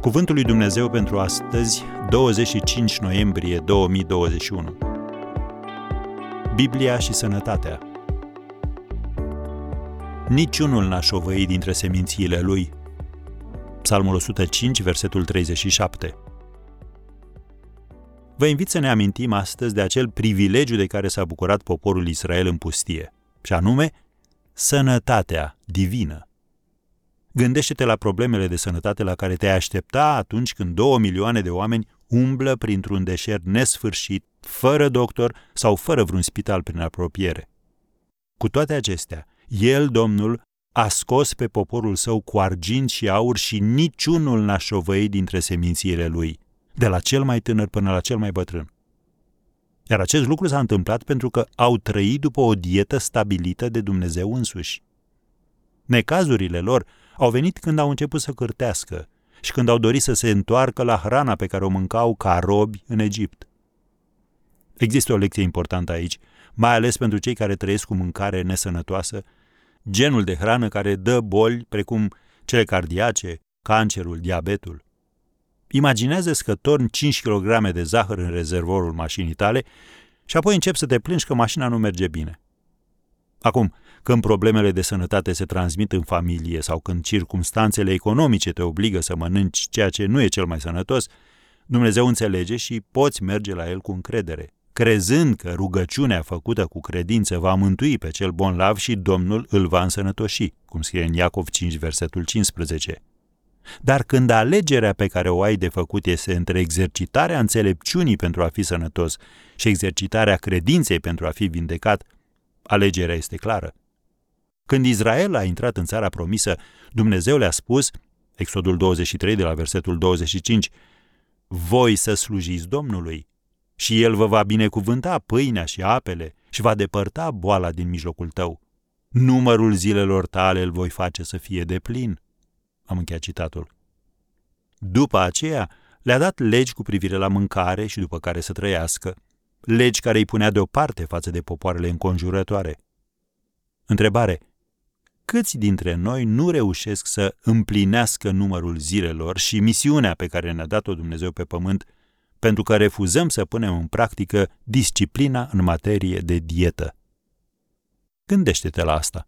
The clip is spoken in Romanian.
Cuvântul lui Dumnezeu pentru astăzi, 25 noiembrie 2021. Biblia și sănătatea. Niciunul n-aș șovăit dintre semințiile lui. Psalmul 105, versetul 37. Vă invit să ne amintim astăzi de acel privilegiu de care s-a bucurat poporul Israel în pustie, și anume sănătatea divină. Gândește-te la problemele de sănătate la care te-ai aștepta atunci când două milioane de oameni umblă printr-un deșert nesfârșit, fără doctor sau fără vreun spital prin apropiere. Cu toate acestea, el, Domnul, a scos pe poporul său cu argint și aur și niciunul n-a șovăit dintre semințiile lui, de la cel mai tânăr până la cel mai bătrân. Iar acest lucru s-a întâmplat pentru că au trăit după o dietă stabilită de Dumnezeu însuși. Necazurile lor au venit când au început să cârtească și când au dorit să se întoarcă la hrana pe care o mâncau ca robi în Egipt. Există o lecție importantă aici, mai ales pentru cei care trăiesc cu mâncare nesănătoasă, genul de hrană care dă boli precum cele cardiace, cancerul, diabetul. Imaginează că torni 5 kg de zahăr în rezervorul mașinii tale și apoi începi să te plângi că mașina nu merge bine. Acum, când problemele de sănătate se transmit în familie sau când circumstanțele economice te obligă să mănânci ceea ce nu e cel mai sănătos, Dumnezeu înțelege și poți merge la El cu încredere, crezând că rugăciunea făcută cu credință va mântui pe cel bonlav și Domnul îl va însănătoși, cum scrie în Iacov 5, versetul 15. Dar când alegerea pe care o ai de făcut este între exercitarea înțelepciunii pentru a fi sănătos și exercitarea credinței pentru a fi vindecat, alegerea este clară. Când Israel a intrat în țara promisă, Dumnezeu le-a spus, Exodul 23 de la versetul 25, Voi să slujiți Domnului și El vă va binecuvânta pâinea și apele și va depărta boala din mijlocul tău. Numărul zilelor tale îl voi face să fie de plin. Am încheiat citatul. După aceea, le-a dat legi cu privire la mâncare și după care să trăiască, legi care îi punea deoparte față de popoarele înconjurătoare. Întrebare. Câți dintre noi nu reușesc să împlinească numărul zilelor și misiunea pe care ne-a dat-o Dumnezeu pe pământ pentru că refuzăm să punem în practică disciplina în materie de dietă? Gândește-te la asta.